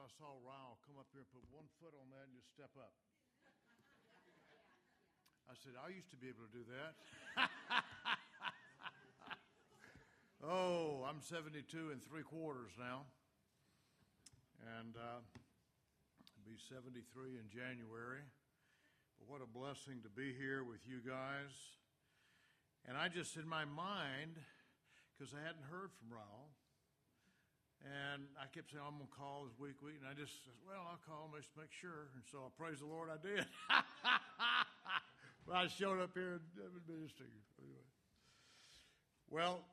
I saw Ryle come up here and put one foot on that and just step up. I said, I used to be able to do that. oh, I'm 72 and three quarters now. And uh, be 73 in January. But what a blessing to be here with you guys. And I just, in my mind, because I hadn't heard from Raul, and I kept saying, I'm going to call this week, week. And I just said, well, I'll call him just to make sure. And so I praise the Lord I did. but I showed up here and been. Anyway. Well,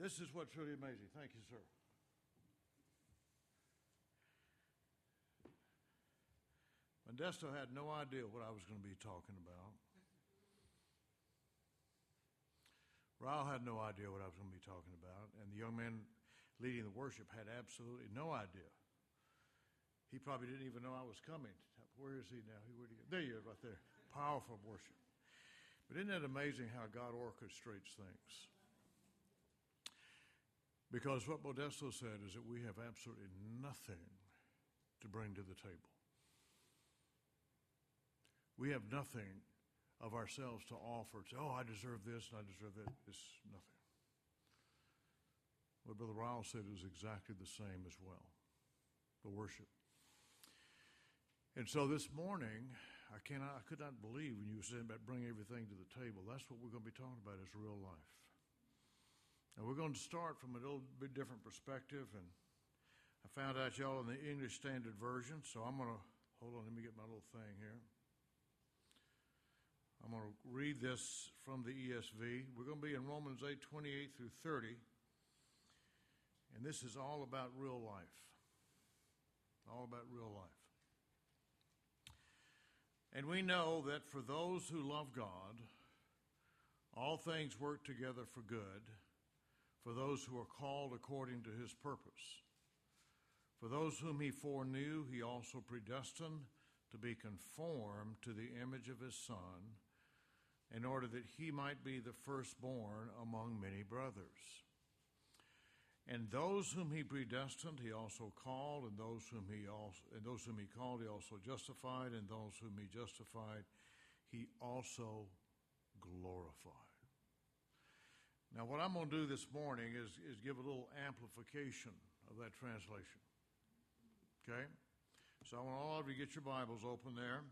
this is what's really amazing. Thank you, sir. Modesto had no idea what I was going to be talking about. Raul had no idea what I was going to be talking about, and the young man leading the worship had absolutely no idea. He probably didn't even know I was coming. Where is he now? Where he, there you are, right there. Powerful worship. But isn't it amazing how God orchestrates things? Because what Modesto said is that we have absolutely nothing to bring to the table. We have nothing of ourselves to offer. To, oh, I deserve this and I deserve that. It's nothing. What Brother Ryle said is exactly the same as well the worship. And so this morning, I cannot, I could not believe when you were saying about bring everything to the table. That's what we're going to be talking about is real life. And we're going to start from a little bit different perspective. And I found out y'all in the English Standard Version, so I'm going to hold on. Let me get my little thing here. I'm going to read this from the ESV. We're going to be in Romans 8 28 through 30. And this is all about real life. All about real life. And we know that for those who love God, all things work together for good, for those who are called according to his purpose. For those whom he foreknew, he also predestined to be conformed to the image of his Son in order that he might be the firstborn among many brothers. And those whom he predestined, he also called, and those whom he also, and those whom he called, he also justified, and those whom he justified, he also glorified. Now, what I'm going to do this morning is, is give a little amplification of that translation. Okay? So I want all of you to get your Bibles open there.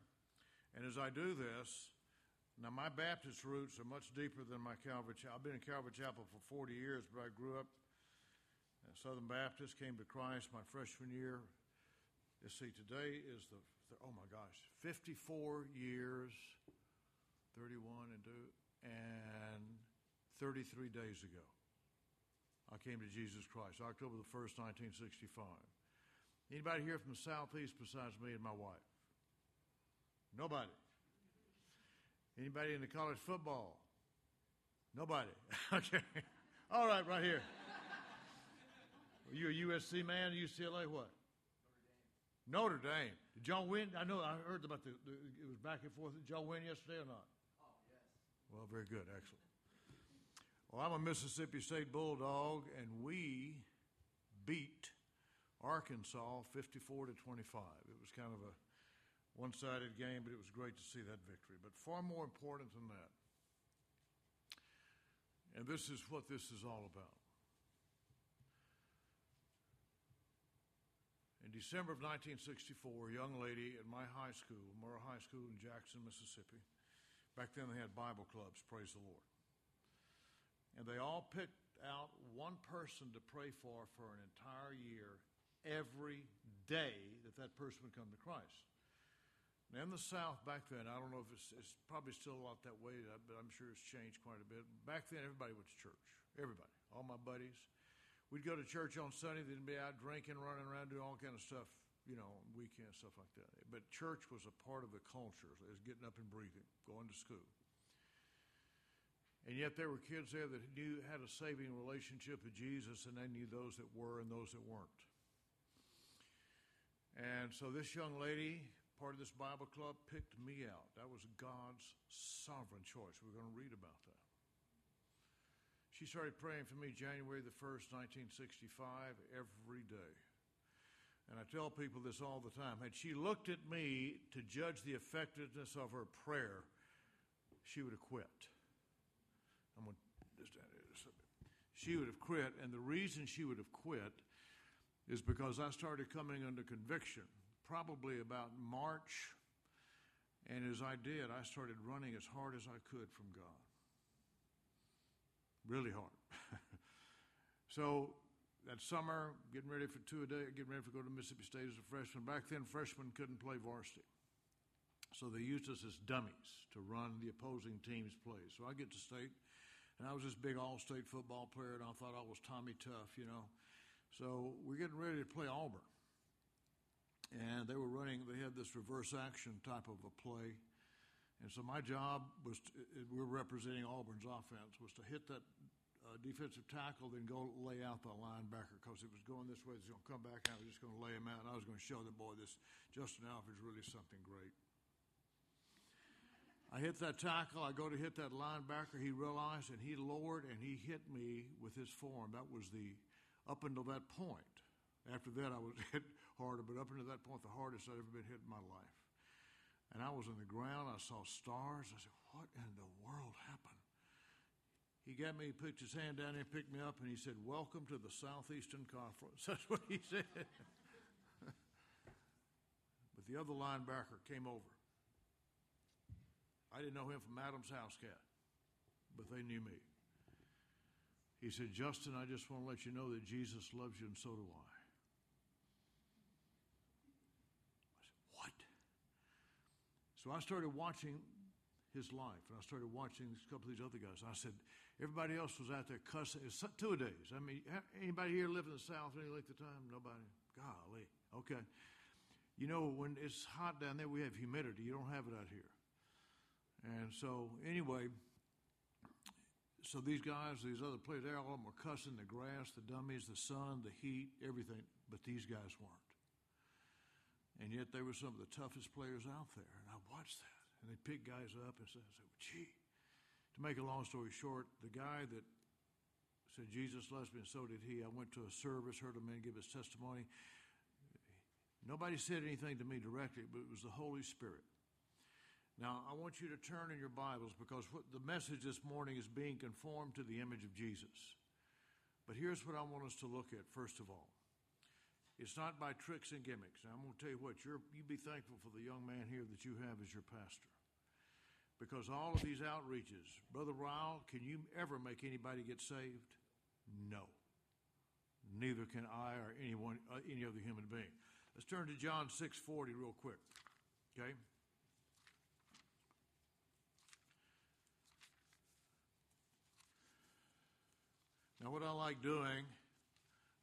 And as I do this, now, my Baptist roots are much deeper than my Calvary Chapel. I've been in Calvary Chapel for 40 years, but I grew up Southern Baptist, came to Christ my freshman year. You see, today is the, oh my gosh, 54 years, 31 and 2, and 33 days ago. I came to Jesus Christ, October the 1st, 1965. Anybody here from the Southeast besides me and my wife? Nobody. Anybody in the college football? Nobody. okay. All right, right here. Are you a USC man? UCLA what? Notre Dame. Notre Dame. Did y'all win? I know I heard about the, the it was back and forth. Did y'all win yesterday or not? Oh, yes. Well, very good. Excellent. Well, I'm a Mississippi State Bulldog, and we beat Arkansas 54 to 25. It was kind of a one sided game, but it was great to see that victory. But far more important than that, and this is what this is all about. December of 1964, a young lady at my high school, Murrah High School in Jackson, Mississippi, back then they had Bible clubs, praise the Lord. And they all picked out one person to pray for for an entire year every day that that person would come to Christ. Now, in the South back then, I don't know if it's, it's probably still a lot that way, but I'm sure it's changed quite a bit. Back then, everybody went to church. Everybody. All my buddies. We'd go to church on Sunday. They'd be out drinking, running around, doing all kind of stuff, you know, weekends, stuff like that. But church was a part of the culture. It was getting up and breathing, going to school. And yet there were kids there that knew had a saving relationship with Jesus, and they knew those that were and those that weren't. And so this young lady part of this Bible club picked me out. That was God's sovereign choice. We're going to read about that. She started praying for me January the 1st, 1965, every day. And I tell people this all the time. Had she looked at me to judge the effectiveness of her prayer, she would have quit. I'm going to stand here. She would have quit, and the reason she would have quit is because I started coming under conviction probably about March. And as I did, I started running as hard as I could from God. Really hard. so that summer, getting ready for two a day, getting ready to go to Mississippi State as a freshman. Back then, freshmen couldn't play varsity. So they used us as dummies to run the opposing team's plays. So I get to state, and I was this big all state football player, and I thought I was Tommy Tough, you know. So we're getting ready to play Auburn. And they were running, they had this reverse action type of a play. And so my job was, to, we're representing Auburn's offense, was to hit that uh, defensive tackle, then go lay out the linebacker because it was going this way. It was going to come back, and I was just going to lay him out. And I was going to show the boy this Justin Alford's really something great. I hit that tackle. I go to hit that linebacker. He realized, and he lowered, and he hit me with his forearm. That was the up until that point. After that, I was hit harder, but up until that point, the hardest I'd ever been hit in my life. And I was on the ground. I saw stars. I said, "What in the world happened?" He got me. He put his hand down there, picked me up, and he said, "Welcome to the Southeastern Conference." That's what he said. but the other linebacker came over. I didn't know him from Adam's house cat, but they knew me. He said, Justin, I just want to let you know that Jesus loves you, and so do I. I said, What? So I started watching his life, and I started watching a couple of these other guys. I said, everybody else was out there cussing. It's two days. I mean, anybody here live in the South any length of time? Nobody. Golly. Okay. You know, when it's hot down there, we have humidity. You don't have it out here. And so, anyway, so these guys, these other players, all of them were cussing the grass, the dummies, the sun, the heat, everything, but these guys weren't. And yet they were some of the toughest players out there. And I watched that. And they picked guys up and said, gee. To make a long story short, the guy that said, Jesus loves me, and so did he, I went to a service, heard a man give his testimony. Nobody said anything to me directly, but it was the Holy Spirit. Now, I want you to turn in your Bibles because what the message this morning is being conformed to the image of Jesus. But here's what I want us to look at first of all. It's not by tricks and gimmicks. Now, I'm going to tell you what, you're, you be thankful for the young man here that you have as your pastor. Because all of these outreaches, Brother Ryle, can you ever make anybody get saved? No. Neither can I or anyone, uh, any other human being. Let's turn to John 6:40 real quick. Okay? Now, what I like doing,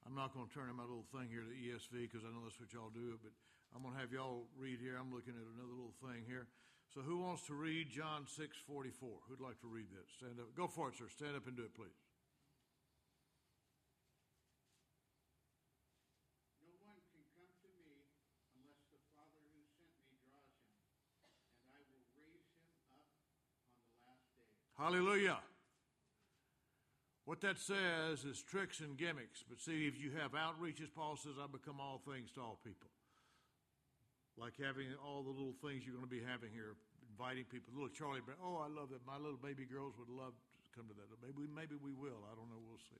I'm not going to turn in my little thing here to ESV because I know that's what y'all do, but I'm going to have y'all read here. I'm looking at another little thing here. So, who wants to read John 6 44? Who'd like to read this? Stand up. Go for it, sir. Stand up and do it, please. No one can come to me unless the Father who sent me draws him, and I will raise him up on the last day. Hallelujah. What that says is tricks and gimmicks. But see, if you have outreaches, Paul says, I become all things to all people. Like having all the little things you're going to be having here, inviting people. Little Charlie, oh, I love that. My little baby girls would love to come to that. Maybe, maybe we will. I don't know. We'll see.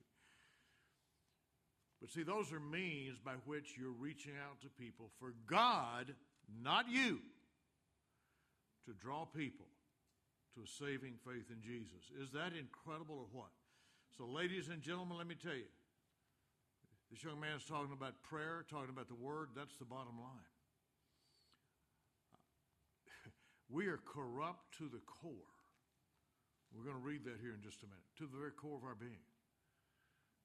But see, those are means by which you're reaching out to people for God, not you, to draw people to a saving faith in Jesus. Is that incredible or what? So, ladies and gentlemen, let me tell you this young man is talking about prayer, talking about the word. That's the bottom line. We are corrupt to the core. We're going to read that here in just a minute. To the very core of our being.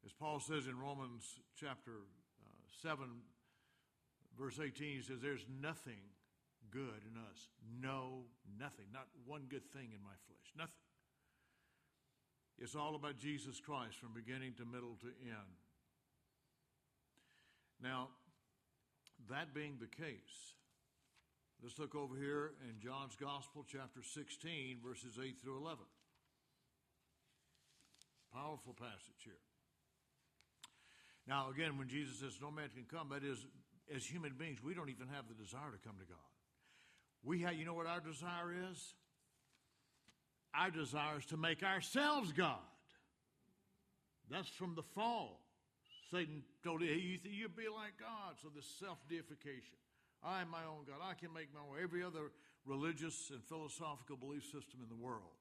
As Paul says in Romans chapter uh, 7, verse 18, he says, There's nothing good in us. No, nothing. Not one good thing in my flesh. Nothing. It's all about Jesus Christ from beginning to middle to end. Now, that being the case, let's look over here in John's Gospel, chapter 16, verses 8 through 11. Powerful passage here. Now, again, when Jesus says no man can come, that is as human beings, we don't even have the desire to come to God. We have, you know what our desire is? Our desire is to make ourselves God. That's from the fall. Satan told you, you you'll be like God. So this self deification. I am my own God. I can make my own. Every other religious and philosophical belief system in the world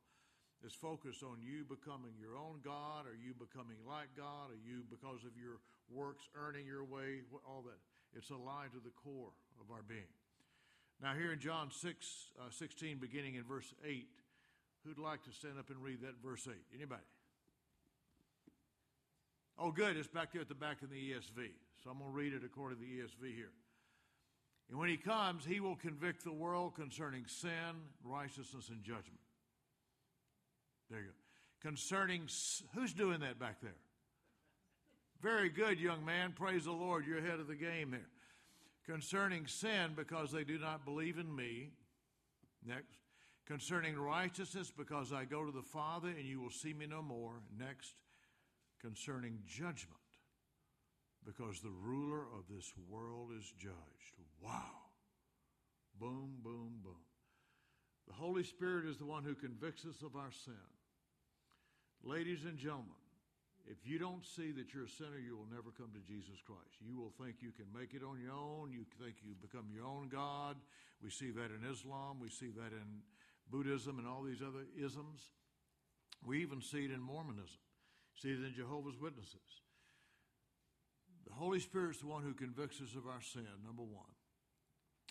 is focused on you becoming your own God, or you becoming like God, or you, because of your works, earning your way, all that. It's a lie to the core of our being. Now, here in John 6, uh, 16, beginning in verse 8, who'd like to stand up and read that verse 8? Anybody? Oh, good. It's back there at the back of the ESV. So I'm going to read it according to the ESV here. And when he comes, he will convict the world concerning sin, righteousness, and judgment. There you go. Concerning, who's doing that back there? Very good, young man. Praise the Lord. You're ahead of the game there. Concerning sin, because they do not believe in me. Next. Concerning righteousness, because I go to the Father and you will see me no more. Next. Concerning judgment, because the ruler of this world is judged. Wow. Boom, boom, boom. The Holy Spirit is the one who convicts us of our sin. Ladies and gentlemen, if you don't see that you're a sinner, you will never come to Jesus Christ. You will think you can make it on your own. You think you become your own God. We see that in Islam. We see that in Buddhism and all these other isms. We even see it in Mormonism. See it in Jehovah's Witnesses. The Holy Spirit is the one who convicts us of our sin, number one.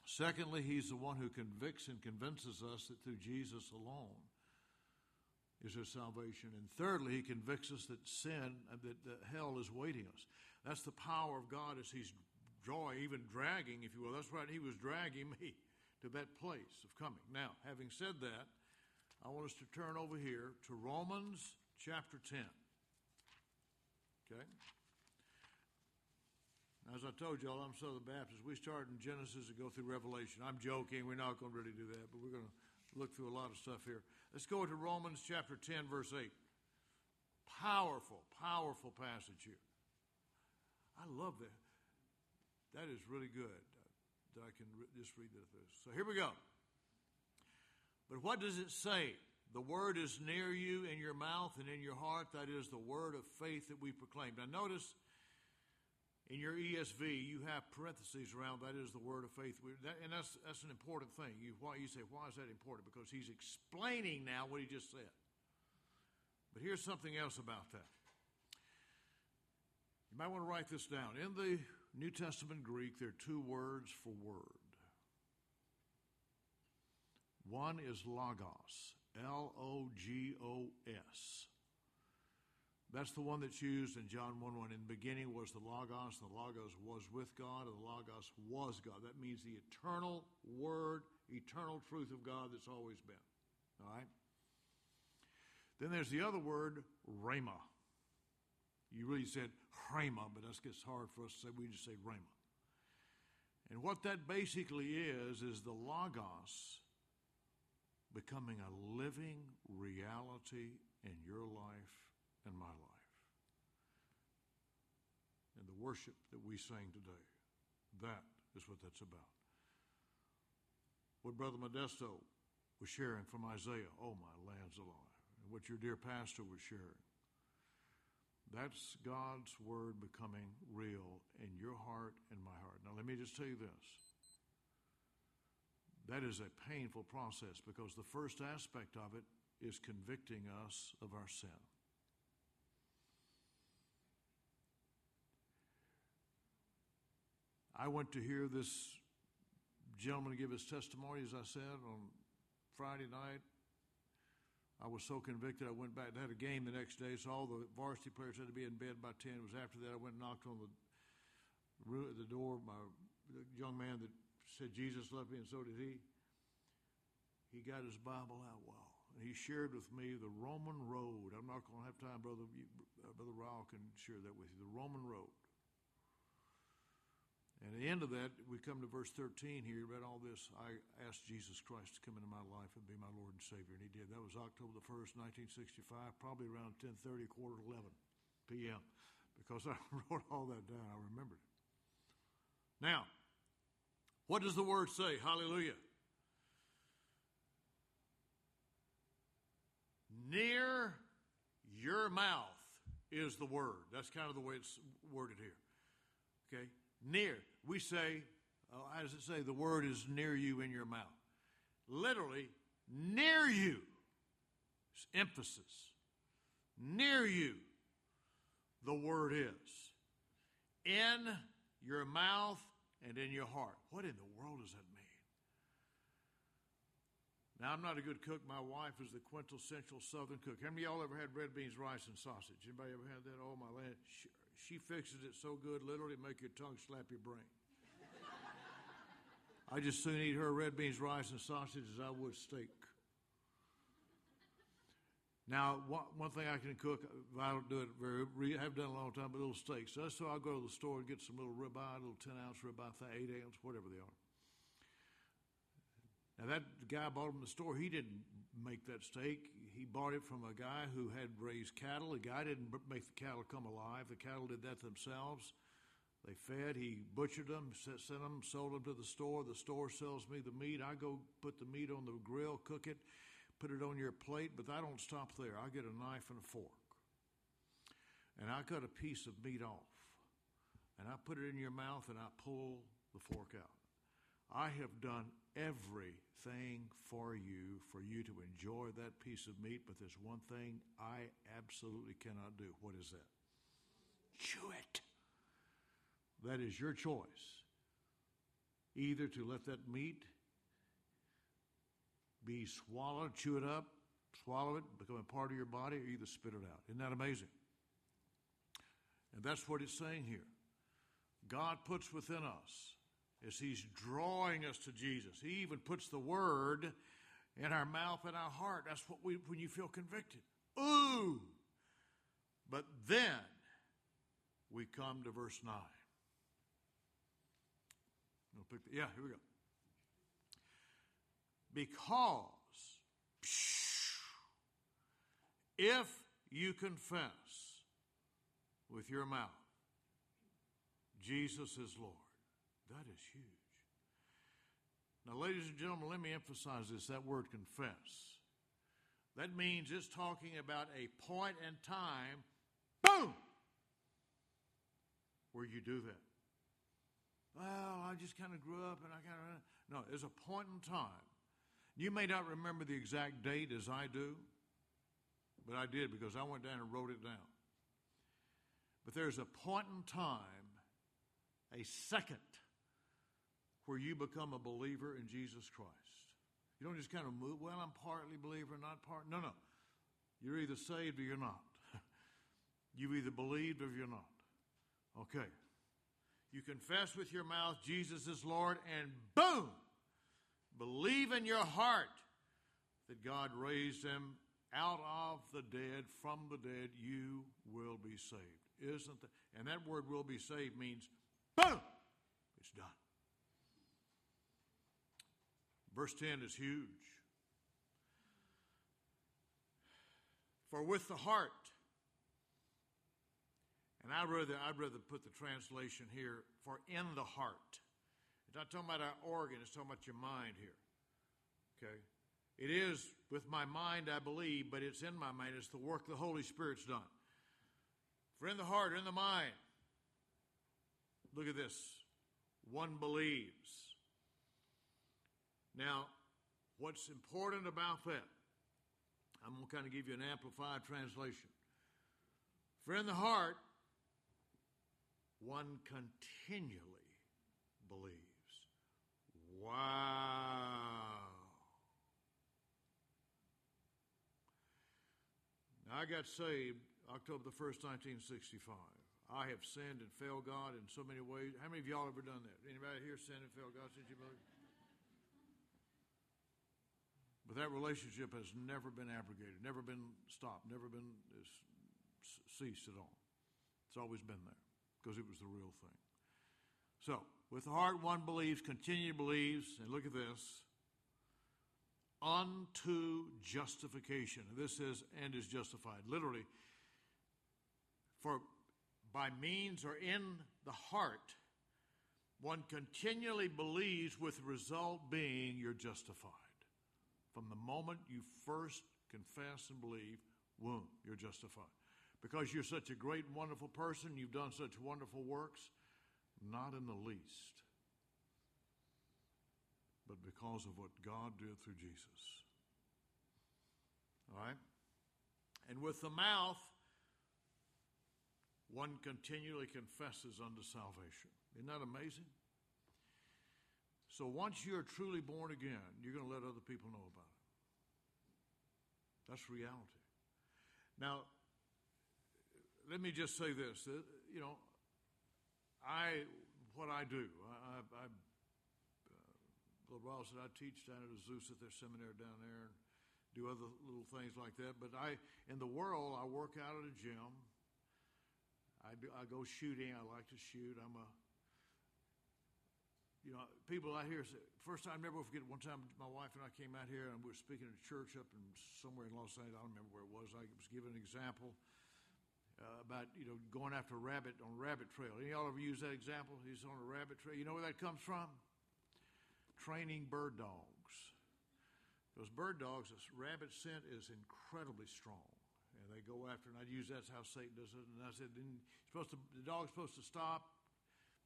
Secondly, He's the one who convicts and convinces us that through Jesus alone is our salvation. And thirdly, he convicts us that sin, uh, that, that hell is waiting us. That's the power of God as he's drawing, even dragging, if you will. That's right, he was dragging me to that place of coming. Now, having said that, I want us to turn over here to Romans chapter 10. Okay? As I told y'all, I'm Southern Baptist. We start in Genesis and go through Revelation. I'm joking. We're not going to really do that, but we're going to look through a lot of stuff here. Let's go to Romans chapter 10, verse 8. Powerful, powerful passage here. I love that. That is really good I can re- just read that through. So here we go. But what does it say? The word is near you in your mouth and in your heart. That is the word of faith that we proclaim. Now, notice in your ESV, you have parentheses around that is the word of faith. That, and that's, that's an important thing. You, why, you say, why is that important? Because he's explaining now what he just said. But here's something else about that. You might want to write this down. In the New Testament Greek, there are two words for word. One is logos, L O G O S. That's the one that's used in John 1 1. In the beginning was the Logos, the Logos was with God, and the Logos was God. That means the eternal Word, eternal truth of God that's always been. All right? Then there's the other word, Rhema. You really said Rhema, but that gets hard for us to say. We just say Rhema. And what that basically is, is the Logos becoming a living reality in your life and my life. And the worship that we sang today, that is what that's about. What Brother Modesto was sharing from Isaiah, oh my lands alive, and what your dear pastor was sharing. That's God's word becoming real in your heart and my heart. Now, let me just tell you this that is a painful process because the first aspect of it is convicting us of our sin. I went to hear this gentleman give his testimony, as I said, on Friday night. I was so convicted, I went back and had a game the next day, so all the varsity players had to be in bed by 10. It was after that I went and knocked on the, the door. My the young man that said Jesus loved me, and so did he. He got his Bible out. Wow. And he shared with me the Roman road. I'm not going to have time, Brother, Brother Ryle can share that with you. The Roman road. And at the end of that, we come to verse 13 here. Read all this. I asked Jesus Christ to come into my life and be my Lord and Savior, and he did. That was October the 1st, 1965, probably around 10:30, quarter to 11 p.m. Because I wrote all that down. I remembered it. Now, What does the word say? Hallelujah. Near your mouth is the word. That's kind of the way it's worded here. Okay? Near. We say, uh, how does it say? The word is near you in your mouth. Literally, near you. It's emphasis. Near you, the word is. In your mouth and in your heart. What in the world does that mean? Now, I'm not a good cook. My wife is the quintessential Southern cook. How many y'all ever had red beans, rice, and sausage? Anybody ever had that? Oh, my land. She, she fixes it so good, literally make your tongue slap your brain. I just soon eat her red beans, rice, and sausage as I would steak. Now, one thing I can cook, I don't do it very, I have done a long time, but little steaks. So, so I'll go to the store and get some little ribeye, little 10 ounce ribeye, 8 ounce, whatever they are. Now, that guy bought them in the store. He didn't make that steak. He bought it from a guy who had raised cattle. The guy didn't make the cattle come alive. The cattle did that themselves. They fed, he butchered them, sent them, sold them to the store. The store sells me the meat. I go put the meat on the grill, cook it put it on your plate, but I don't stop there. I get a knife and a fork. And I cut a piece of meat off. And I put it in your mouth and I pull the fork out. I have done everything for you for you to enjoy that piece of meat, but there's one thing I absolutely cannot do. What is that? Chew it. That is your choice. Either to let that meat be swallowed, chew it up, swallow it, become a part of your body, or either spit it out. Isn't that amazing? And that's what it's saying here. God puts within us as He's drawing us to Jesus. He even puts the word in our mouth and our heart. That's what we when you feel convicted. Ooh. But then we come to verse 9. yeah, here we go. Because if you confess with your mouth Jesus is Lord, that is huge. Now, ladies and gentlemen, let me emphasize this that word confess. That means it's talking about a point in time, boom, where you do that. Well, I just kind of grew up and I kind of. No, there's a point in time you may not remember the exact date as I do, but I did because I went down and wrote it down. But there's a point in time, a second, where you become a believer in Jesus Christ. You don't just kind of move, well, I'm partly believer, not part. No, no. You're either saved or you're not. You've either believed or you're not. Okay. You confess with your mouth Jesus is Lord, and boom! Believe in your heart that God raised him out of the dead, from the dead, you will be saved. Isn't that? And that word will be saved means boom, it's done. Verse 10 is huge. For with the heart, and I'd rather, I'd rather put the translation here, for in the heart. It's not talking about our organ, it's talking about your mind here. Okay? It is with my mind, I believe, but it's in my mind. It's the work the Holy Spirit's done. For in the heart, in the mind, look at this. One believes. Now, what's important about that? I'm going to kind of give you an amplified translation. For in the heart, one continually believes. Wow. Now, I got saved October the 1st, 1965. I have sinned and failed God in so many ways. How many of y'all ever done that? Anybody here sinned and failed God since you believed? But that relationship has never been abrogated, never been stopped, never been ceased at all. It's always been there because it was the real thing. So, with the heart one believes, continue believes, and look at this, unto justification. This is and is justified. Literally, for by means or in the heart, one continually believes with the result being you're justified. From the moment you first confess and believe, boom, you're justified. Because you're such a great and wonderful person, you've done such wonderful works, not in the least, but because of what God did through Jesus. All right? And with the mouth, one continually confesses unto salvation. Isn't that amazing? So once you're truly born again, you're going to let other people know about it. That's reality. Now, let me just say this. You know, I, what I do, I, I, uh, little while said I teach down at Azusa at their seminary down there and do other little things like that. But I, in the world, I work out at a gym. I, do, I go shooting. I like to shoot. I'm a you know, people out here say, first time, I never forget one time my wife and I came out here and we were speaking at a church up in somewhere in Los Angeles. I don't remember where it was. I was giving an example uh, about, you know, going after a rabbit on a rabbit trail. Any y'all ever use that example? He's on a rabbit trail. You know where that comes from? Training bird dogs. Those bird dogs, this rabbit scent is incredibly strong. And they go after, and I use that's how Satan does it. And I said, then supposed to, the dog's supposed to stop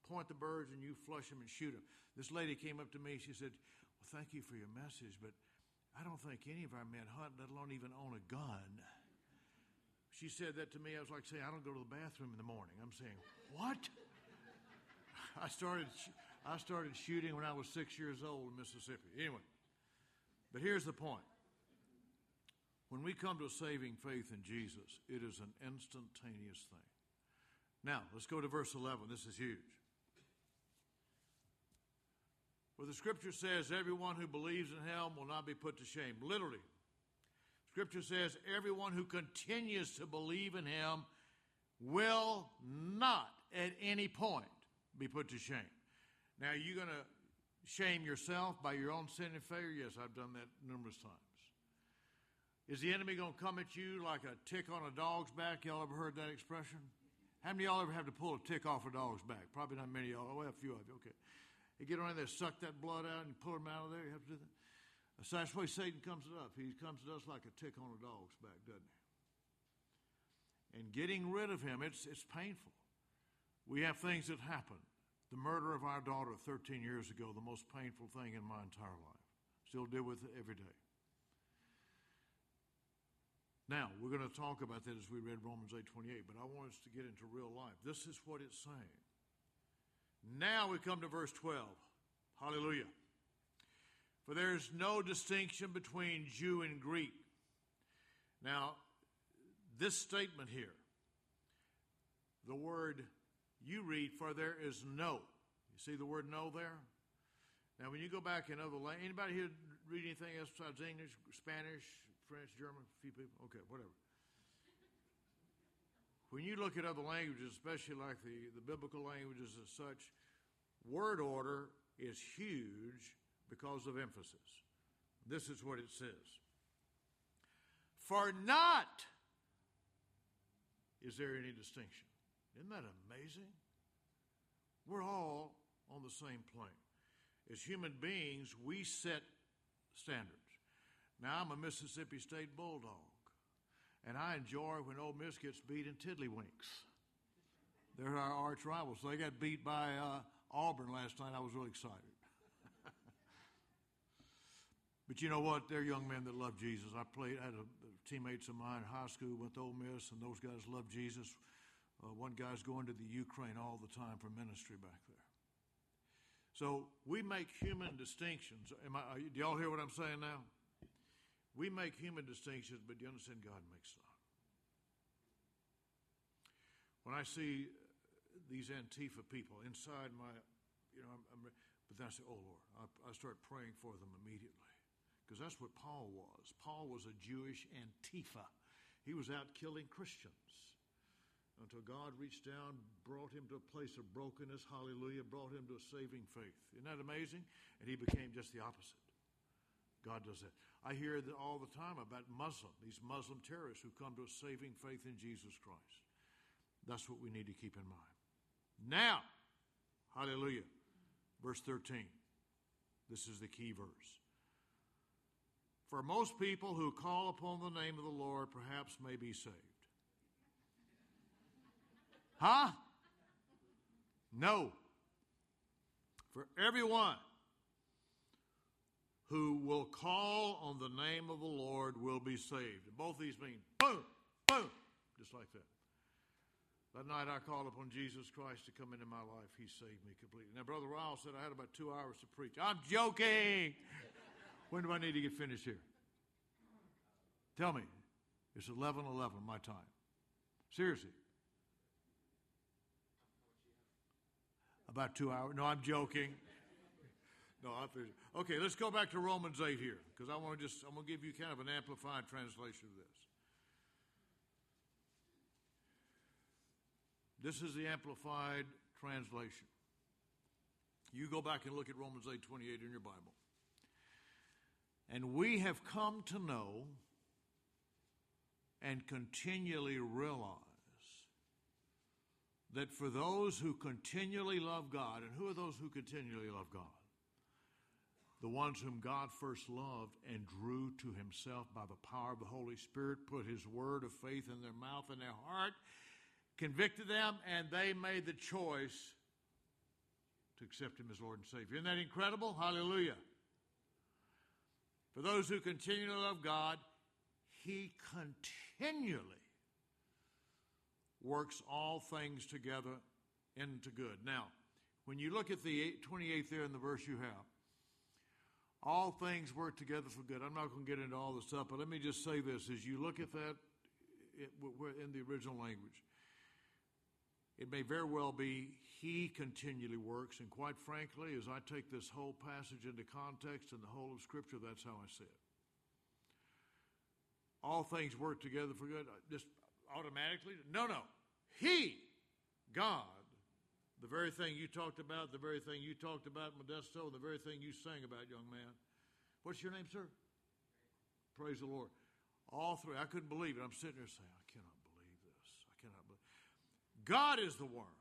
point the birds and you flush them and shoot them. This lady came up to me. She said, Well, thank you for your message, but I don't think any of our men hunt, let alone even own a gun. She said that to me. I was like saying, I don't go to the bathroom in the morning. I'm saying, What? I started, I started shooting when I was six years old in Mississippi. Anyway, but here's the point. When we come to a saving faith in Jesus, it is an instantaneous thing. Now, let's go to verse 11. This is huge. Where the scripture says, everyone who believes in him will not be put to shame. Literally. Scripture says, everyone who continues to believe in him will not at any point be put to shame. Now, are you going to shame yourself by your own sin and failure? Yes, I've done that numerous times. Is the enemy going to come at you like a tick on a dog's back? Y'all ever heard that expression? How many of y'all ever have to pull a tick off a dog's back? Probably not many of y'all. Oh, well, a few of you. Okay. You get around there, suck that blood out, and you pull him out of there. You have to do that. So that's the way Satan comes to us. He comes to us like a tick on a dog's back, doesn't he? And getting rid of him, it's, it's painful. We have things that happen. The murder of our daughter 13 years ago, the most painful thing in my entire life. Still deal with it every day. Now, we're going to talk about that as we read Romans 8 28, but I want us to get into real life. This is what it's saying. Now we come to verse 12. Hallelujah. For there is no distinction between Jew and Greek. Now, this statement here, the word you read, for there is no. You see the word no there? Now, when you go back in other languages, anybody here read anything else besides English, Spanish, French, German? A few people? Okay, whatever. When you look at other languages, especially like the, the biblical languages as such, word order is huge because of emphasis. This is what it says For not is there any distinction. Isn't that amazing? We're all on the same plane. As human beings, we set standards. Now, I'm a Mississippi State Bulldog. And I enjoy when Ole Miss gets beat in tiddlywinks. They're our arch rivals. They got beat by uh, Auburn last night. I was really excited. but you know what? They're young men that love Jesus. I played, I had a, teammates of mine in high school to Ole Miss, and those guys love Jesus. Uh, one guy's going to the Ukraine all the time for ministry back there. So we make human distinctions. Am I, do y'all hear what I'm saying now? We make human distinctions, but you understand God makes not. When I see these Antifa people inside my, you know, I'm, I'm, but then I say, oh Lord, I, I start praying for them immediately. Because that's what Paul was. Paul was a Jewish Antifa. He was out killing Christians until God reached down, brought him to a place of brokenness, hallelujah, brought him to a saving faith. Isn't that amazing? And he became just the opposite. God does that. I hear that all the time about Muslim, these Muslim terrorists who come to a saving faith in Jesus Christ. That's what we need to keep in mind. Now, hallelujah. Verse 13. This is the key verse. For most people who call upon the name of the Lord perhaps may be saved. Huh? No. For everyone who will call on the name of the Lord will be saved. Both these mean boom, boom, just like that. That night I called upon Jesus Christ to come into my life. He saved me completely. Now, Brother Ryle said I had about two hours to preach. I'm joking. when do I need to get finished here? Tell me. It's 11 11 my time. Seriously. About two hours. No, I'm joking. No, I'm finished. Okay, let's go back to Romans 8 here, because I want to just, I'm going to give you kind of an amplified translation of this. This is the amplified translation. You go back and look at Romans 8 28 in your Bible. And we have come to know and continually realize that for those who continually love God, and who are those who continually love God? The ones whom God first loved and drew to himself by the power of the Holy Spirit, put his word of faith in their mouth and their heart, convicted them, and they made the choice to accept him as Lord and Savior. Isn't that incredible? Hallelujah. For those who continue to love God, he continually works all things together into good. Now, when you look at the 28th there in the verse you have, all things work together for good. I'm not going to get into all the stuff, but let me just say this. As you look at that in the original language, it may very well be He continually works. And quite frankly, as I take this whole passage into context and the whole of Scripture, that's how I see it. All things work together for good. Just automatically? No, no. He, God, the very thing you talked about, the very thing you talked about, Modesto, the very thing you sang about, young man. What's your name, sir? Praise the Lord. All three. I couldn't believe it. I'm sitting there saying, I cannot believe this. I cannot believe. God is the one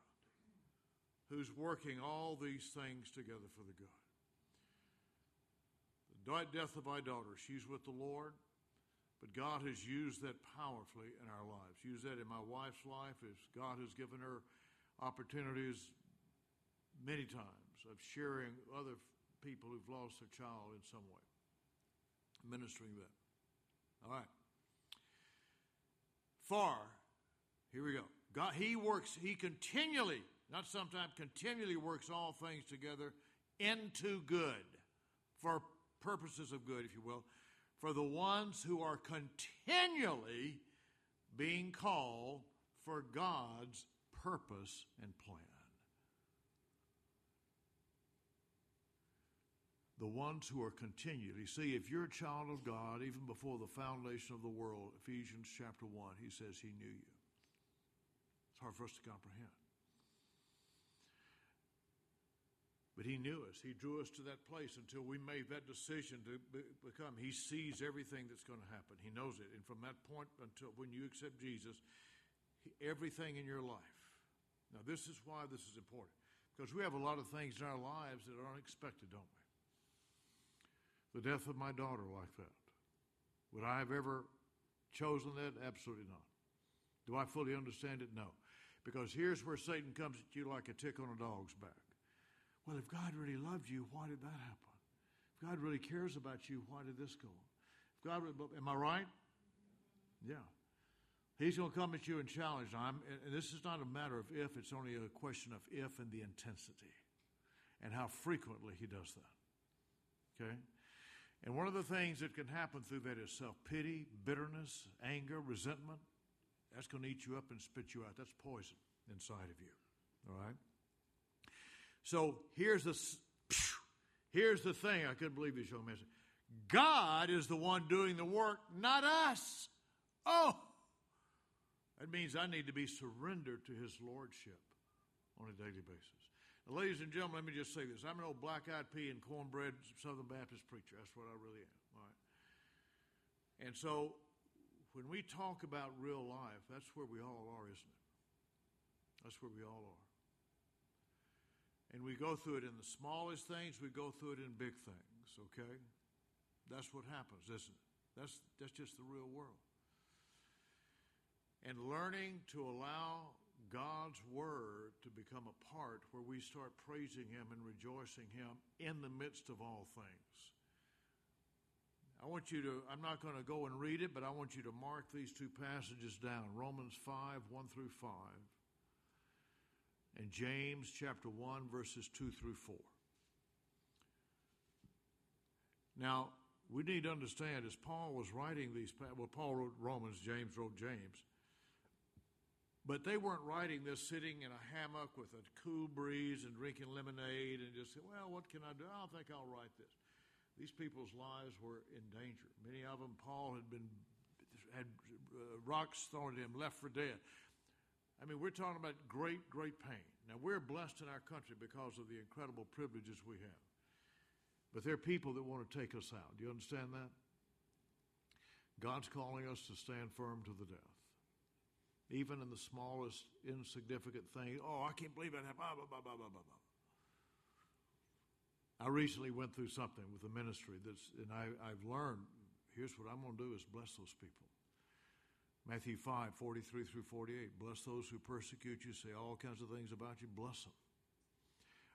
who's working all these things together for the good. The death of my daughter, she's with the Lord, but God has used that powerfully in our lives. Used that in my wife's life as God has given her opportunities many times of sharing other people who've lost their child in some way, ministering them. All right. Far, here we go. God, He works, He continually, not sometimes, continually works all things together into good, for purposes of good, if you will, for the ones who are continually being called for God's purpose and plan. The ones who are continually, see, if you're a child of God, even before the foundation of the world, Ephesians chapter 1, he says he knew you. It's hard for us to comprehend. But he knew us. He drew us to that place until we made that decision to become. He sees everything that's going to happen. He knows it. And from that point until when you accept Jesus, everything in your life. Now, this is why this is important. Because we have a lot of things in our lives that are unexpected, don't we? The death of my daughter, like that. Would I have ever chosen that? Absolutely not. Do I fully understand it? No. Because here's where Satan comes at you like a tick on a dog's back. Well, if God really loved you, why did that happen? If God really cares about you, why did this go? If God, am I right? Yeah. He's going to come at you and challenge. I'm, and this is not a matter of if, it's only a question of if and the intensity and how frequently he does that. Okay? And one of the things that can happen through that is self pity, bitterness, anger, resentment. That's going to eat you up and spit you out. That's poison inside of you. All right? So here's the, here's the thing. I couldn't believe young man said. God is the one doing the work, not us. Oh, that means I need to be surrendered to his lordship on a daily basis. Now, ladies and gentlemen, let me just say this. I'm an old black eyed pea and cornbread Southern Baptist preacher. That's what I really am. All right. And so when we talk about real life, that's where we all are, isn't it? That's where we all are. And we go through it in the smallest things, we go through it in big things, okay? That's what happens, isn't it? That's, that's just the real world. And learning to allow God's Word to become a part where we start praising Him and rejoicing Him in the midst of all things. I want you to, I'm not going to go and read it, but I want you to mark these two passages down Romans 5, 1 through 5, and James chapter 1, verses 2 through 4. Now, we need to understand as Paul was writing these, well, Paul wrote Romans, James wrote James. But they weren't writing this sitting in a hammock with a cool breeze and drinking lemonade and just say, well, what can I do? I don't think I'll write this. These people's lives were in danger. Many of them, Paul had been had uh, rocks thrown at him, left for dead. I mean, we're talking about great, great pain. Now, we're blessed in our country because of the incredible privileges we have. But there are people that want to take us out. Do you understand that? God's calling us to stand firm to the death. Even in the smallest insignificant thing. Oh, I can't believe that happened. Blah, blah, blah, blah, blah, blah. I recently went through something with the ministry that's, and I, I've learned here's what I'm going to do is bless those people. Matthew 5, 43 through 48. Bless those who persecute you, say all kinds of things about you. Bless them.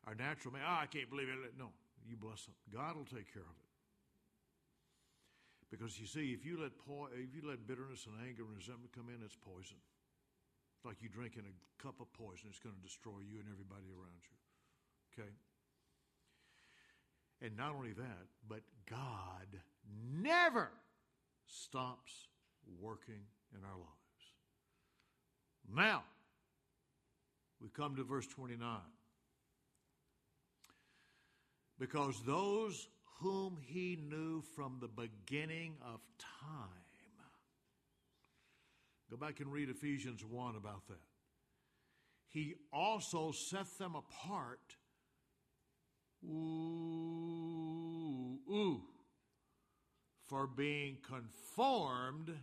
Our natural man, oh, I can't believe it. No, you bless them. God will take care of it. Because you see, if you let po- if you let bitterness and anger and resentment come in, it's poison. It's like you drinking a cup of poison. It's going to destroy you and everybody around you. Okay? And not only that, but God never stops working in our lives. Now, we come to verse 29. Because those whom he knew from the beginning of time. Go back and read Ephesians 1 about that. He also set them apart ooh, ooh, for being conformed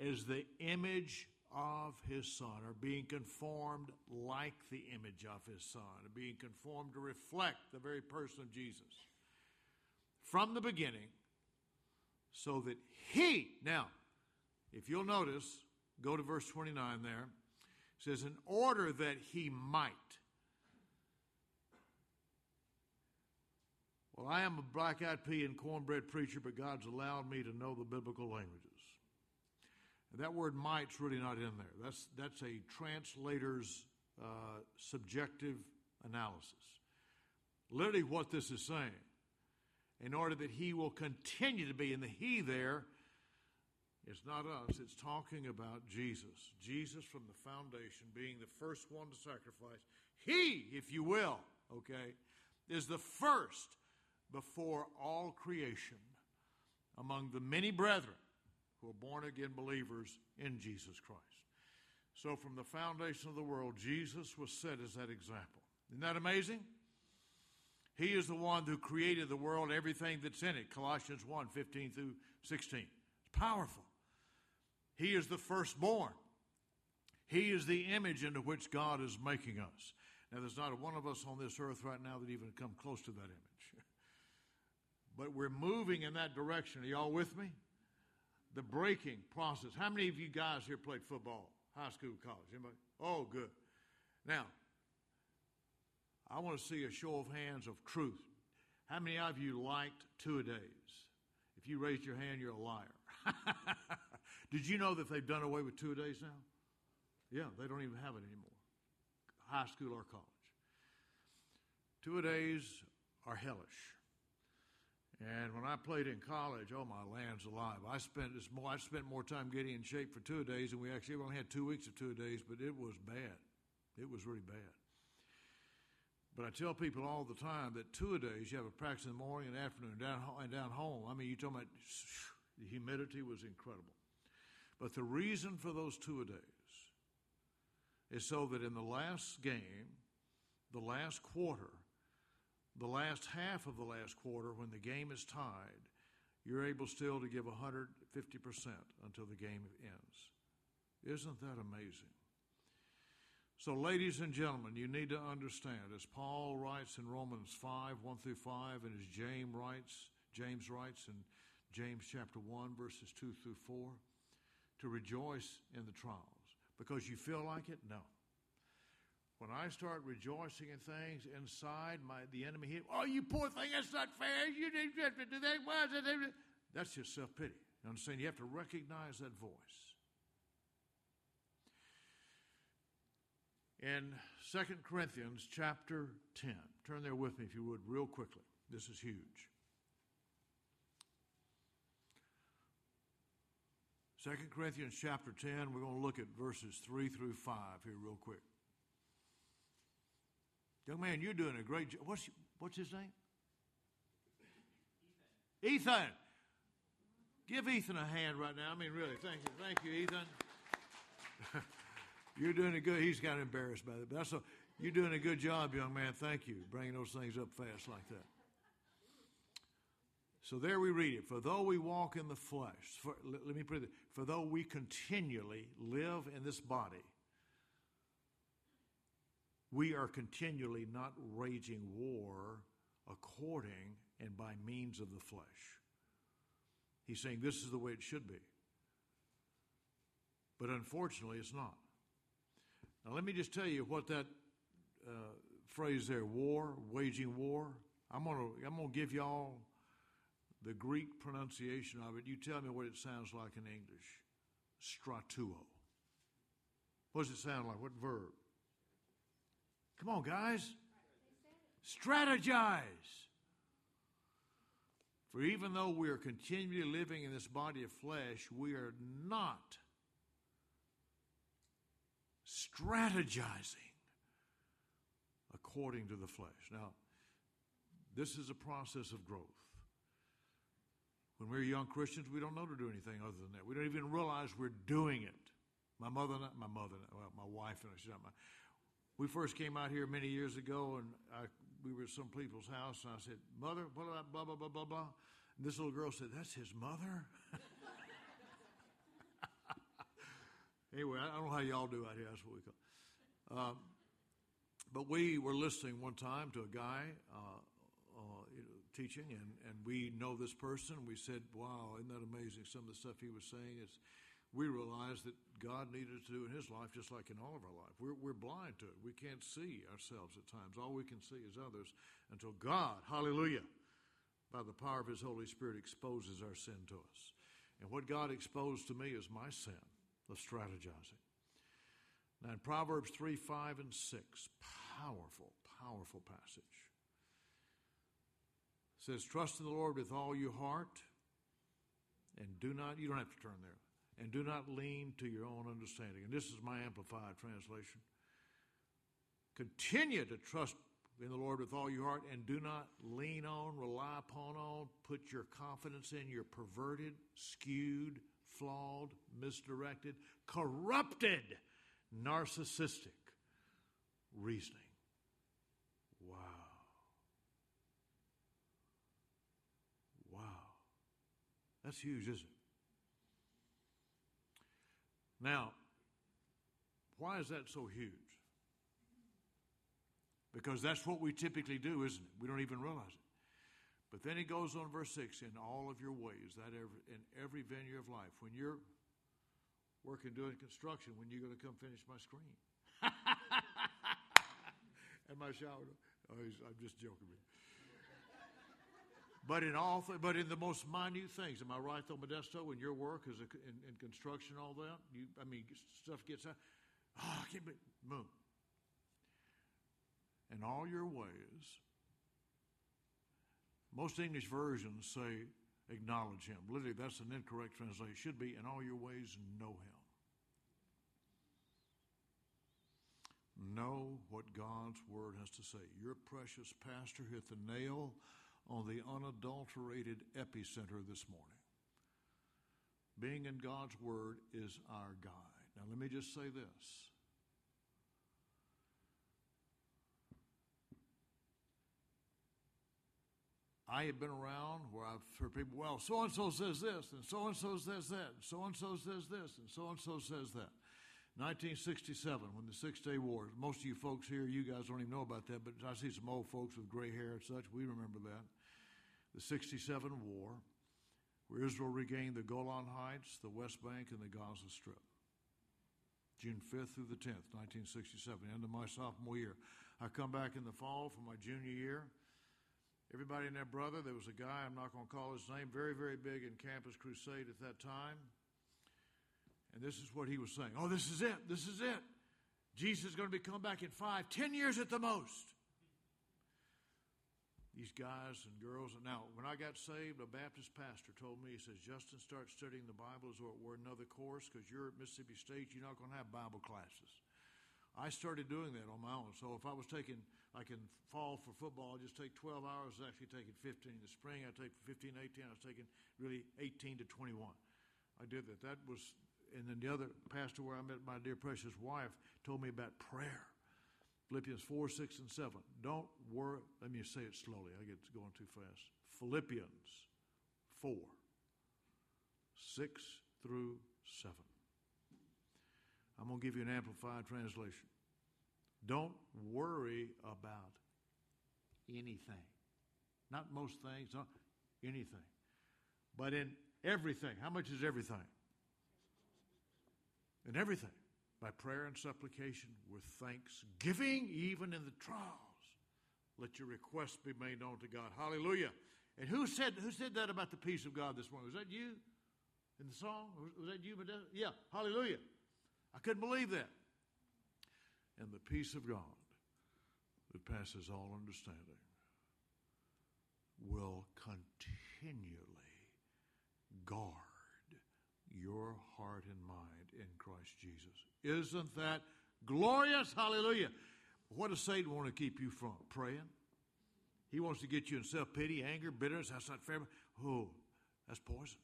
as the image of his son, or being conformed like the image of his son, or being conformed to reflect the very person of Jesus from the beginning, so that he, now, if you'll notice, go to verse 29 there, says, in order that he might Well, I am a black eyed pea and cornbread preacher, but God's allowed me to know the biblical languages. And that word might's really not in there. That's, that's a translator's uh, subjective analysis. Literally, what this is saying, in order that he will continue to be, in the he there, it's not us, it's talking about Jesus. Jesus from the foundation, being the first one to sacrifice. He, if you will, okay, is the first before all creation among the many brethren who are born again believers in Jesus Christ. So, from the foundation of the world, Jesus was set as that example. Isn't that amazing? He is the one who created the world, everything that's in it. Colossians 1 15 through 16. It's powerful. He is the firstborn. He is the image into which God is making us. Now, there's not one of us on this earth right now that even come close to that image but we're moving in that direction. Are y'all with me? The breaking process. How many of you guys here played football, high school, college? Anybody? Oh, good. Now, I want to see a show of hands of truth. How many of you liked two a days? If you raised your hand, you're a liar. Did you know that they've done away with two a days now? Yeah, they don't even have it anymore, high school or college. Two a days are hellish. And when I played in college, oh my land's alive! I spent this more. I spent more time getting in shape for two days, and we actually only had two weeks of two days, but it was bad. It was really bad. But I tell people all the time that two a days, you have a practice in the morning and afternoon, down and down home. I mean, you talking about the humidity was incredible. But the reason for those two a days is so that in the last game, the last quarter, the last half of the last quarter, when the game is tied, you're able still to give 150% until the game ends. Isn't that amazing? So, ladies and gentlemen, you need to understand, as Paul writes in Romans 5, 1 through 5, and as James writes, James writes in James chapter 1, verses 2 through 4, to rejoice in the trials. Because you feel like it? No. When I start rejoicing in things inside, my the enemy hit. Oh, you poor thing! That's not fair. You didn't have to do that. Why is it? That's just self pity. You understand? You have to recognize that voice. In 2 Corinthians chapter 10, turn there with me if you would, real quickly. This is huge. 2 Corinthians chapter 10, we're going to look at verses 3 through 5 here, real quick. Young man, you're doing a great job. What's, what's his name? Ethan. Ethan. Give Ethan a hand right now. I mean, really, thank you. Thank you, Ethan. you're doing a good, he's kind of embarrassed by it, but that's a, you're doing a good job, young man. Thank you, bringing those things up fast like that. So there we read it. For though we walk in the flesh, for, let, let me put it, for though we continually live in this body, we are continually not waging war according and by means of the flesh. He's saying this is the way it should be. But unfortunately, it's not. Now, let me just tell you what that uh, phrase there, war, waging war, I'm going to I'm gonna give y'all the Greek pronunciation of it. You tell me what it sounds like in English. Stratuo. What does it sound like? What verb? Come on, guys. Strategize. For even though we are continually living in this body of flesh, we are not strategizing according to the flesh. Now, this is a process of growth. When we're young Christians, we don't know to do anything other than that. We don't even realize we're doing it. My mother, my mother, well, my wife, and I, she's not my, we first came out here many years ago, and I, we were at some people's house, and I said, "Mother, blah blah blah blah blah blah." And this little girl said, "That's his mother." anyway, I don't know how y'all do out here. That's what we call. Um, but we were listening one time to a guy uh, uh, teaching, and, and we know this person. We said, "Wow, isn't that amazing?" Some of the stuff he was saying is we realized that God needed to do in his life just like in all of our life. We're, we're blind to it. We can't see ourselves at times. All we can see is others until God, hallelujah, by the power of his Holy Spirit exposes our sin to us. And what God exposed to me is my sin of strategizing. Now in Proverbs 3, 5, and 6, powerful, powerful passage. It says, Trust in the Lord with all your heart and do not, you don't have to turn there and do not lean to your own understanding. And this is my amplified translation. Continue to trust in the Lord with all your heart and do not lean on, rely upon on, put your confidence in your perverted, skewed, flawed, misdirected, corrupted, narcissistic reasoning. Wow. Wow. That's huge, isn't it? Now, why is that so huge? Because that's what we typically do, isn't it? We don't even realize it. But then he goes on, verse 6 in all of your ways, that every, in every venue of life. When you're working doing construction, when you're going to come finish my screen. and my shower. Oh, I'm just joking. But in all, th- but in the most minute things, am I right though, Modesto? In your work a, in, in construction, all that, you, I mean, stuff gets out. Oh, I can't be, boom. In all your ways, most English versions say acknowledge him. Literally, that's an incorrect translation. It should be in all your ways know him. Know what God's word has to say. Your precious pastor hit the nail on the unadulterated epicenter this morning. Being in God's Word is our guide. Now, let me just say this. I have been around where I've heard people, well, so and so says this, and so and so says that, and so and so says this, and so and so says that. 1967, when the Six Day War, most of you folks here, you guys don't even know about that, but I see some old folks with gray hair and such. We remember that. The 67 War, where Israel regained the Golan Heights, the West Bank, and the Gaza Strip. June 5th through the 10th, 1967, end of my sophomore year. I come back in the fall for my junior year. Everybody and their brother, there was a guy, I'm not going to call his name, very, very big in Campus Crusade at that time. And this is what he was saying. Oh, this is it. This is it. Jesus is going to be coming back in five, ten years at the most. These guys and girls. And Now, when I got saved, a Baptist pastor told me, he says, Justin, start studying the Bible as though it were another course because you're at Mississippi State, you're not going to have Bible classes. I started doing that on my own. So if I was taking, like can fall for football, I just take 12 hours. I actually taking 15. In the spring, I take 15, 18. I was taking really 18 to 21. I did that. That was and then the other pastor where I met my dear precious wife told me about prayer. Philippians 4, 6, and 7. Don't worry. Let me say it slowly. I get going too fast. Philippians 4, 6 through 7. I'm going to give you an amplified translation. Don't worry about anything. Not most things, not anything. But in everything. How much is everything? in everything by prayer and supplication with thanksgiving, even in the trials. Let your requests be made known to God. Hallelujah. And who said who said that about the peace of God this morning? Was that you in the song? Was that you? Yeah. Hallelujah. I couldn't believe that. And the peace of God that passes all understanding will continually guard your heart and mind in Christ Jesus. Isn't that glorious? Hallelujah. What does Satan want to keep you from? Praying? He wants to get you in self pity, anger, bitterness. That's not fair. Oh, that's poison.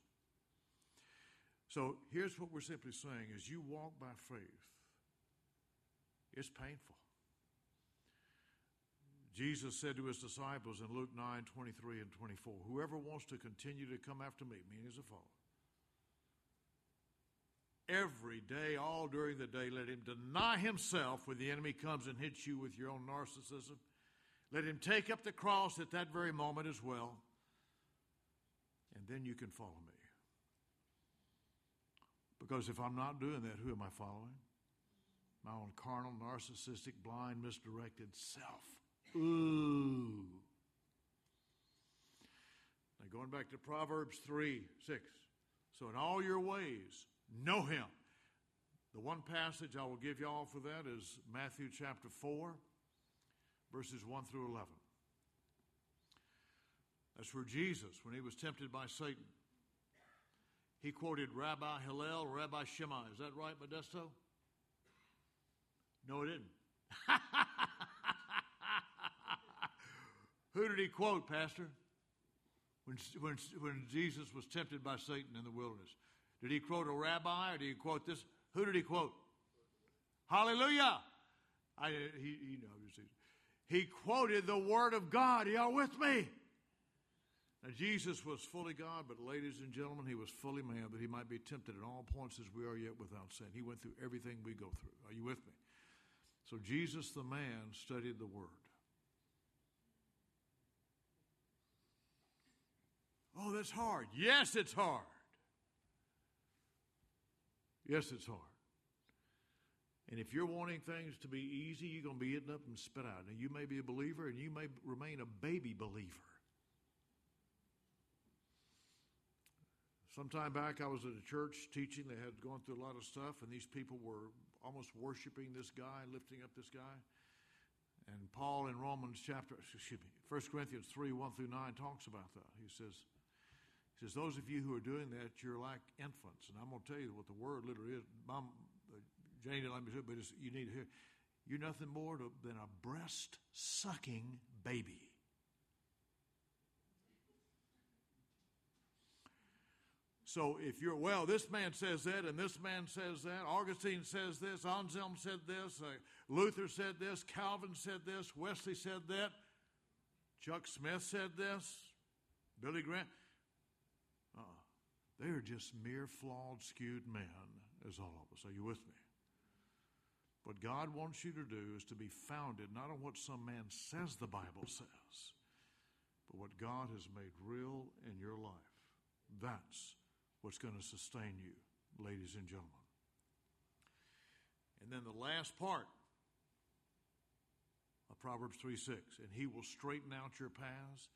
So here's what we're simply saying as you walk by faith, it's painful. Jesus said to his disciples in Luke 9 23 and 24, Whoever wants to continue to come after me, meaning as a follower, every day, all during the day. Let him deny himself when the enemy comes and hits you with your own narcissism. Let him take up the cross at that very moment as well. And then you can follow me. Because if I'm not doing that, who am I following? My own carnal, narcissistic, blind, misdirected self. Ooh. Now, going back to Proverbs 3 6. So, in all your ways, Know him. The one passage I will give y'all for that is Matthew chapter 4, verses 1 through 11. That's where Jesus, when he was tempted by Satan, he quoted Rabbi Hillel, Rabbi Shammai. Is that right, Modesto? No, it didn't. Who did he quote, Pastor? When, when, when Jesus was tempted by Satan in the wilderness. Did he quote a rabbi or did he quote this? Who did he quote? Hallelujah. I, he, he, he quoted the word of God. Are y'all with me? Now, Jesus was fully God, but ladies and gentlemen, he was fully man that he might be tempted at all points as we are yet without sin. He went through everything we go through. Are you with me? So, Jesus the man studied the word. Oh, that's hard. Yes, it's hard. Yes, it's hard. And if you're wanting things to be easy, you're going to be eaten up and spit out. Now, you may be a believer and you may remain a baby believer. Some time back, I was at a church teaching. They had gone through a lot of stuff, and these people were almost worshiping this guy, lifting up this guy. And Paul in Romans chapter, excuse me, 1 Corinthians 3 1 through 9 talks about that. He says, he says, Those of you who are doing that, you're like infants. And I'm going to tell you what the word literally is. Mom, uh, Jane didn't let me do it, but you need to hear. You're nothing more to, than a breast sucking baby. So if you're, well, this man says that, and this man says that, Augustine says this, Anselm said this, uh, Luther said this, Calvin said this, Wesley said that, Chuck Smith said this, Billy Graham. They are just mere flawed, skewed men, as all of us. Are you with me? What God wants you to do is to be founded not on what some man says the Bible says, but what God has made real in your life. That's what's going to sustain you, ladies and gentlemen. And then the last part of Proverbs 3 6, and he will straighten out your paths.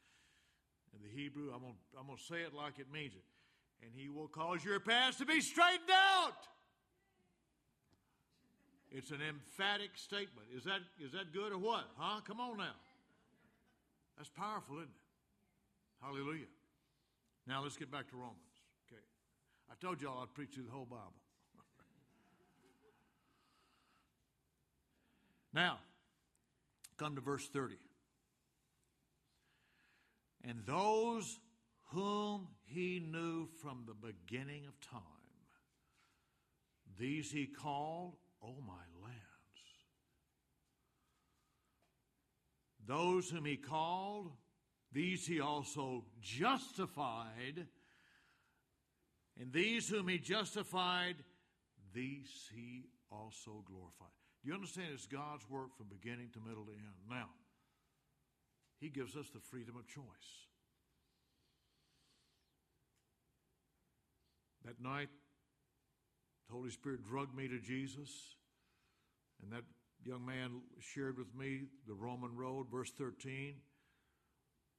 In the Hebrew, I'm going I'm to say it like it means it. And he will cause your paths to be straightened out. It's an emphatic statement. Is that, is that good or what? Huh? Come on now. That's powerful, isn't it? Hallelujah. Now let's get back to Romans. I told y'all I'd preach you the whole Bible. now, come to verse 30. And those whom he knew from the beginning of time, these he called, O my lands. Those whom he called, these he also justified. And these whom he justified, these he also glorified. Do you understand it's God's work from beginning to middle to end? Now, he gives us the freedom of choice. That night, the Holy Spirit drugged me to Jesus, and that young man shared with me the Roman road, verse 13.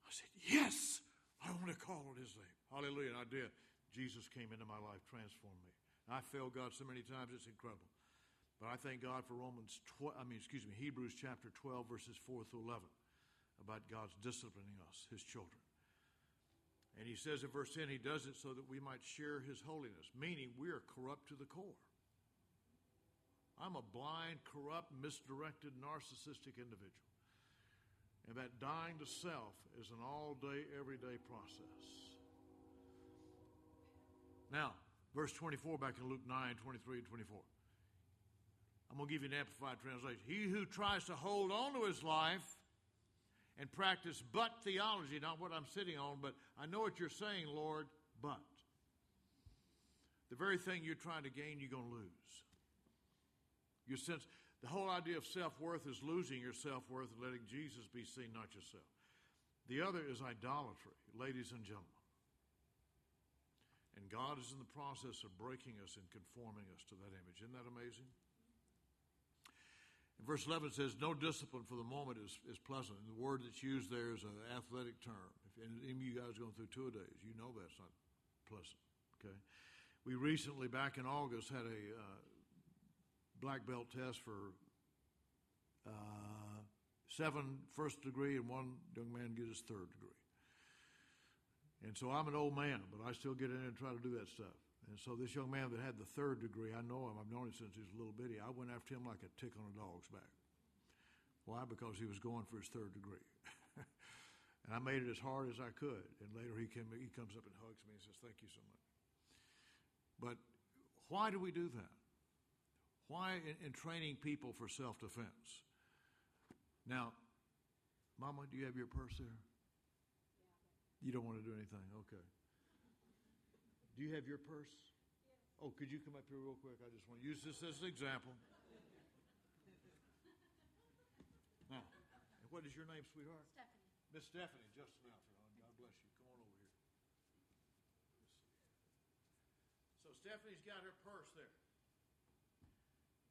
I said, Yes, I want to call on his name. Hallelujah. And I did. Jesus came into my life, transformed me. And I failed God so many times, it's incredible. But I thank God for Romans 12, I mean, excuse me, Hebrews chapter 12, verses 4 through 11, about God's disciplining us, his children. And he says in verse 10, he does it so that we might share his holiness, meaning we are corrupt to the core. I'm a blind, corrupt, misdirected, narcissistic individual. And that dying to self is an all day, everyday process. Now, verse 24 back in Luke 9 23 and 24. I'm going to give you an amplified translation. He who tries to hold on to his life and practice but theology, not what I'm sitting on, but I know what you're saying, Lord, but. The very thing you're trying to gain, you're going to lose. You sense the whole idea of self worth is losing your self worth and letting Jesus be seen, not yourself. The other is idolatry, ladies and gentlemen. And God is in the process of breaking us and conforming us to that image. Isn't that amazing? And verse 11 says, No discipline for the moment is, is pleasant. And the word that's used there is an athletic term. If any of you guys going through two days, you know that's not pleasant. Okay? We recently, back in August, had a uh, black belt test for uh, seven first degree, and one young man get his third degree. And so I'm an old man, but I still get in and try to do that stuff. And so this young man that had the third degree, I know him. I've known him since he was a little bitty. I went after him like a tick on a dog's back. Why? Because he was going for his third degree. and I made it as hard as I could. And later he, came, he comes up and hugs me and says, Thank you so much. But why do we do that? Why in, in training people for self defense? Now, Mama, do you have your purse there? You don't want to do anything? Okay. Do you have your purse? Yes. Oh, could you come up here real quick? I just want to use this as an example. now, what is your name, sweetheart? Stephanie. Miss Stephanie, just an outfit on. God bless you. Come on over here. So Stephanie's got her purse there.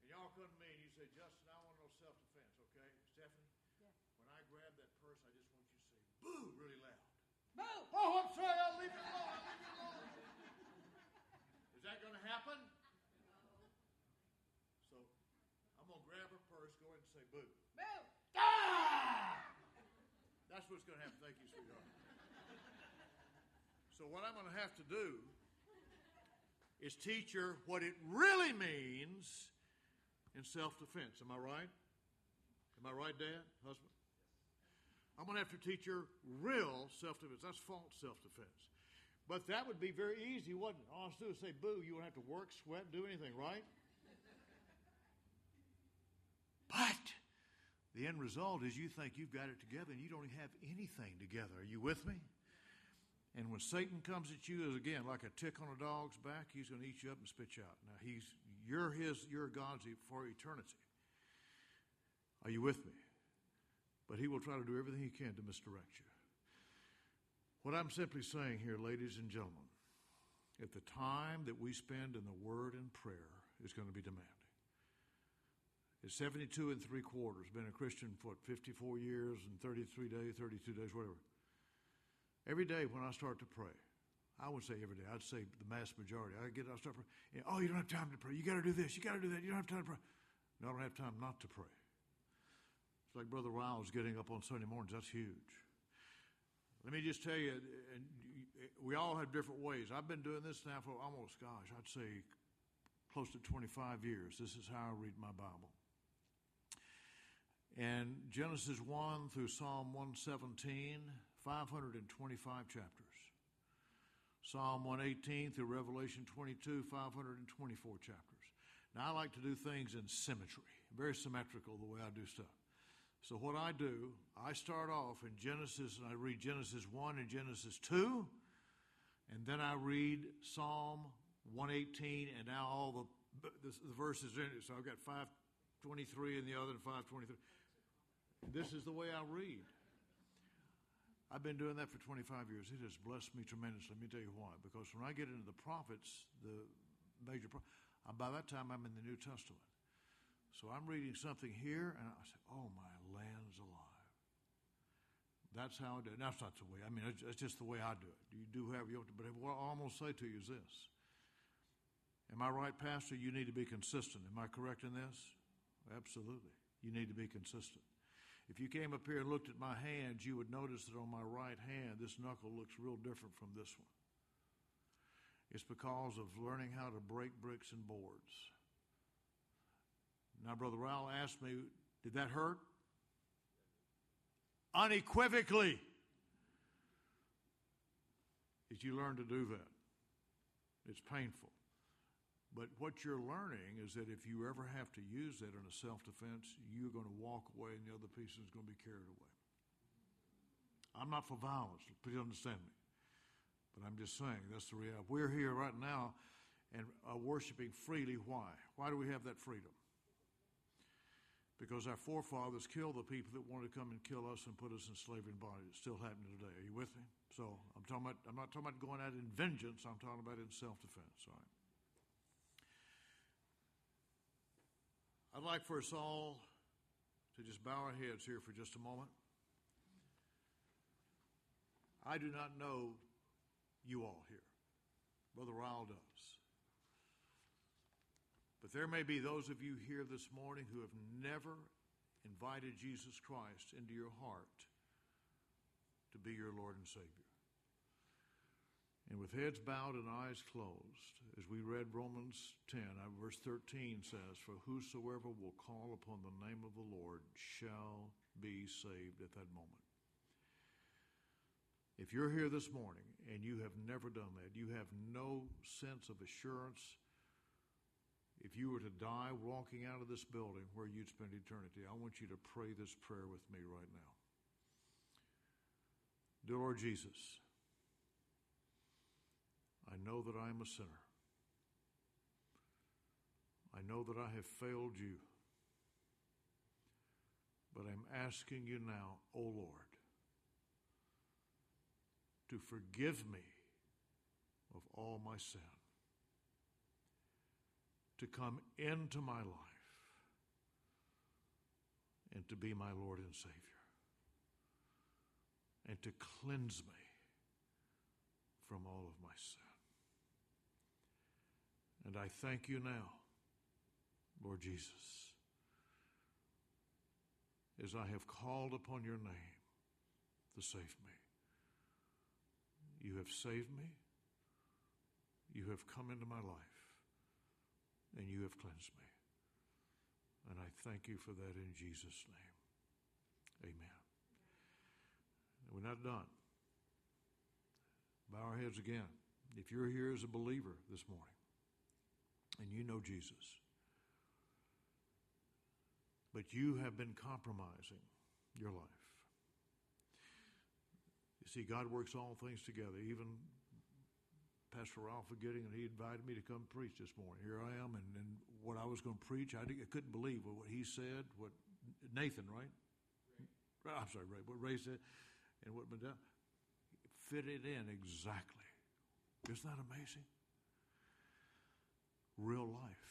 And y'all come to me and you say, Justin, I want to know self-defense, okay? Stephanie? Yes. When I grab that purse, I just want you to say, boo, Boo! Oh, I'm sorry. I'll leave it alone. I'll leave it alone. Is that going to happen? So I'm going to grab her purse, go ahead and say boo. Boo! Ah! That's what's going to happen. Thank you, sweetheart. So what I'm going to have to do is teach her what it really means in self-defense. Am I right? Am I right, Dad? Husband? I'm going to have to teach her real self defense. That's false self defense. But that would be very easy, wouldn't it? All I have to do is say boo. You wouldn't have to work, sweat, do anything, right? But the end result is you think you've got it together and you don't have anything together. Are you with me? And when Satan comes at you, again like a tick on a dog's back, he's going to eat you up and spit you out. Now he's you're his, you're God's for eternity. Are you with me? But he will try to do everything he can to misdirect you. What I'm simply saying here, ladies and gentlemen, if the time that we spend in the Word and prayer is going to be demanding. It's 72 and three quarters, been a Christian for 54 years and 33 days, 32 days, whatever. Every day when I start to pray, I would say every day, I'd say the mass majority. I get, I start praying. Oh, you don't have time to pray. You got to do this. You got to do that. You don't have time to pray. No, I don't have time not to pray. It's like Brother Riles getting up on Sunday mornings. That's huge. Let me just tell you, and we all have different ways. I've been doing this now for almost, gosh, I'd say close to 25 years. This is how I read my Bible. And Genesis 1 through Psalm 117, 525 chapters. Psalm 118 through Revelation 22, 524 chapters. Now, I like to do things in symmetry, very symmetrical the way I do stuff. So, what I do, I start off in Genesis and I read Genesis 1 and Genesis 2, and then I read Psalm 118, and now all the, the, the verses in it. So, I've got 523 and the other 523. This is the way I read. I've been doing that for 25 years. It has blessed me tremendously. Let me tell you why. Because when I get into the prophets, the major, uh, by that time I'm in the New Testament. So I'm reading something here, and I say, "Oh, my land's alive." That's how I do it. That's not the way. I mean, it's just the way I do it. You do however you want to. But what I almost say to you is this: Am I right, Pastor? You need to be consistent. Am I correct in this? Absolutely. You need to be consistent. If you came up here and looked at my hands, you would notice that on my right hand, this knuckle looks real different from this one. It's because of learning how to break bricks and boards. Now, Brother Rowell asked me, Did that hurt? Unequivocally. Did you learn to do that? It's painful. But what you're learning is that if you ever have to use that in a self defense, you're going to walk away and the other person is going to be carried away. I'm not for violence, please understand me. But I'm just saying that's the reality. We're here right now and are worshiping freely. Why? Why do we have that freedom? Because our forefathers killed the people that wanted to come and kill us and put us in slavery and bondage. It's still happening today. Are you with me? So I'm talking about I'm not talking about going out in vengeance, I'm talking about in self defense. All right. I'd like for us all to just bow our heads here for just a moment. I do not know you all here. Brother Ryle does. But there may be those of you here this morning who have never invited Jesus Christ into your heart to be your Lord and Savior. And with heads bowed and eyes closed, as we read Romans 10, uh, verse 13 says, For whosoever will call upon the name of the Lord shall be saved at that moment. If you're here this morning and you have never done that, you have no sense of assurance. If you were to die walking out of this building where you'd spend eternity, I want you to pray this prayer with me right now. Dear Lord Jesus, I know that I am a sinner. I know that I have failed you. But I'm asking you now, O oh Lord, to forgive me of all my sin, to come into my life, and to be my Lord and Savior, and to cleanse me from all of my sin. And I thank you now, Lord Jesus, as I have called upon your name to save me. You have saved me. You have come into my life. And you have cleansed me. And I thank you for that in Jesus' name. Amen. We're not done. Bow our heads again. If you're here as a believer this morning, and you know Jesus. But you have been compromising your life. You see, God works all things together. Even Pastor Ralph forgetting, and he invited me to come preach this morning. Here I am, and, and what I was going to preach, I, I couldn't believe what he said, what Nathan, right? Right, I'm sorry, Ray. What Ray said and what been done fit it in exactly. Isn't that amazing? Real life.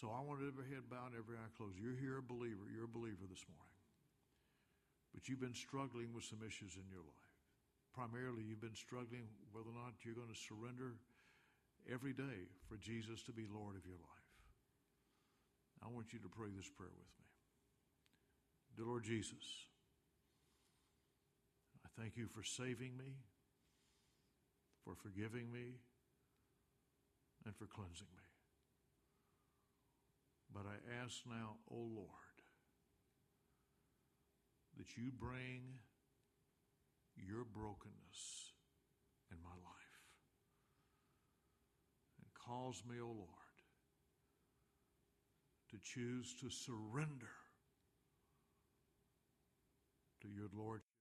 So I want every head bowed and every eye closed. You're here a believer. You're a believer this morning. But you've been struggling with some issues in your life. Primarily, you've been struggling whether or not you're going to surrender every day for Jesus to be Lord of your life. I want you to pray this prayer with me. Dear Lord Jesus, I thank you for saving me, for forgiving me, and for cleansing me. But I ask now, O oh Lord, that you bring your brokenness in my life. And cause me, O oh Lord, to choose to surrender to your lordship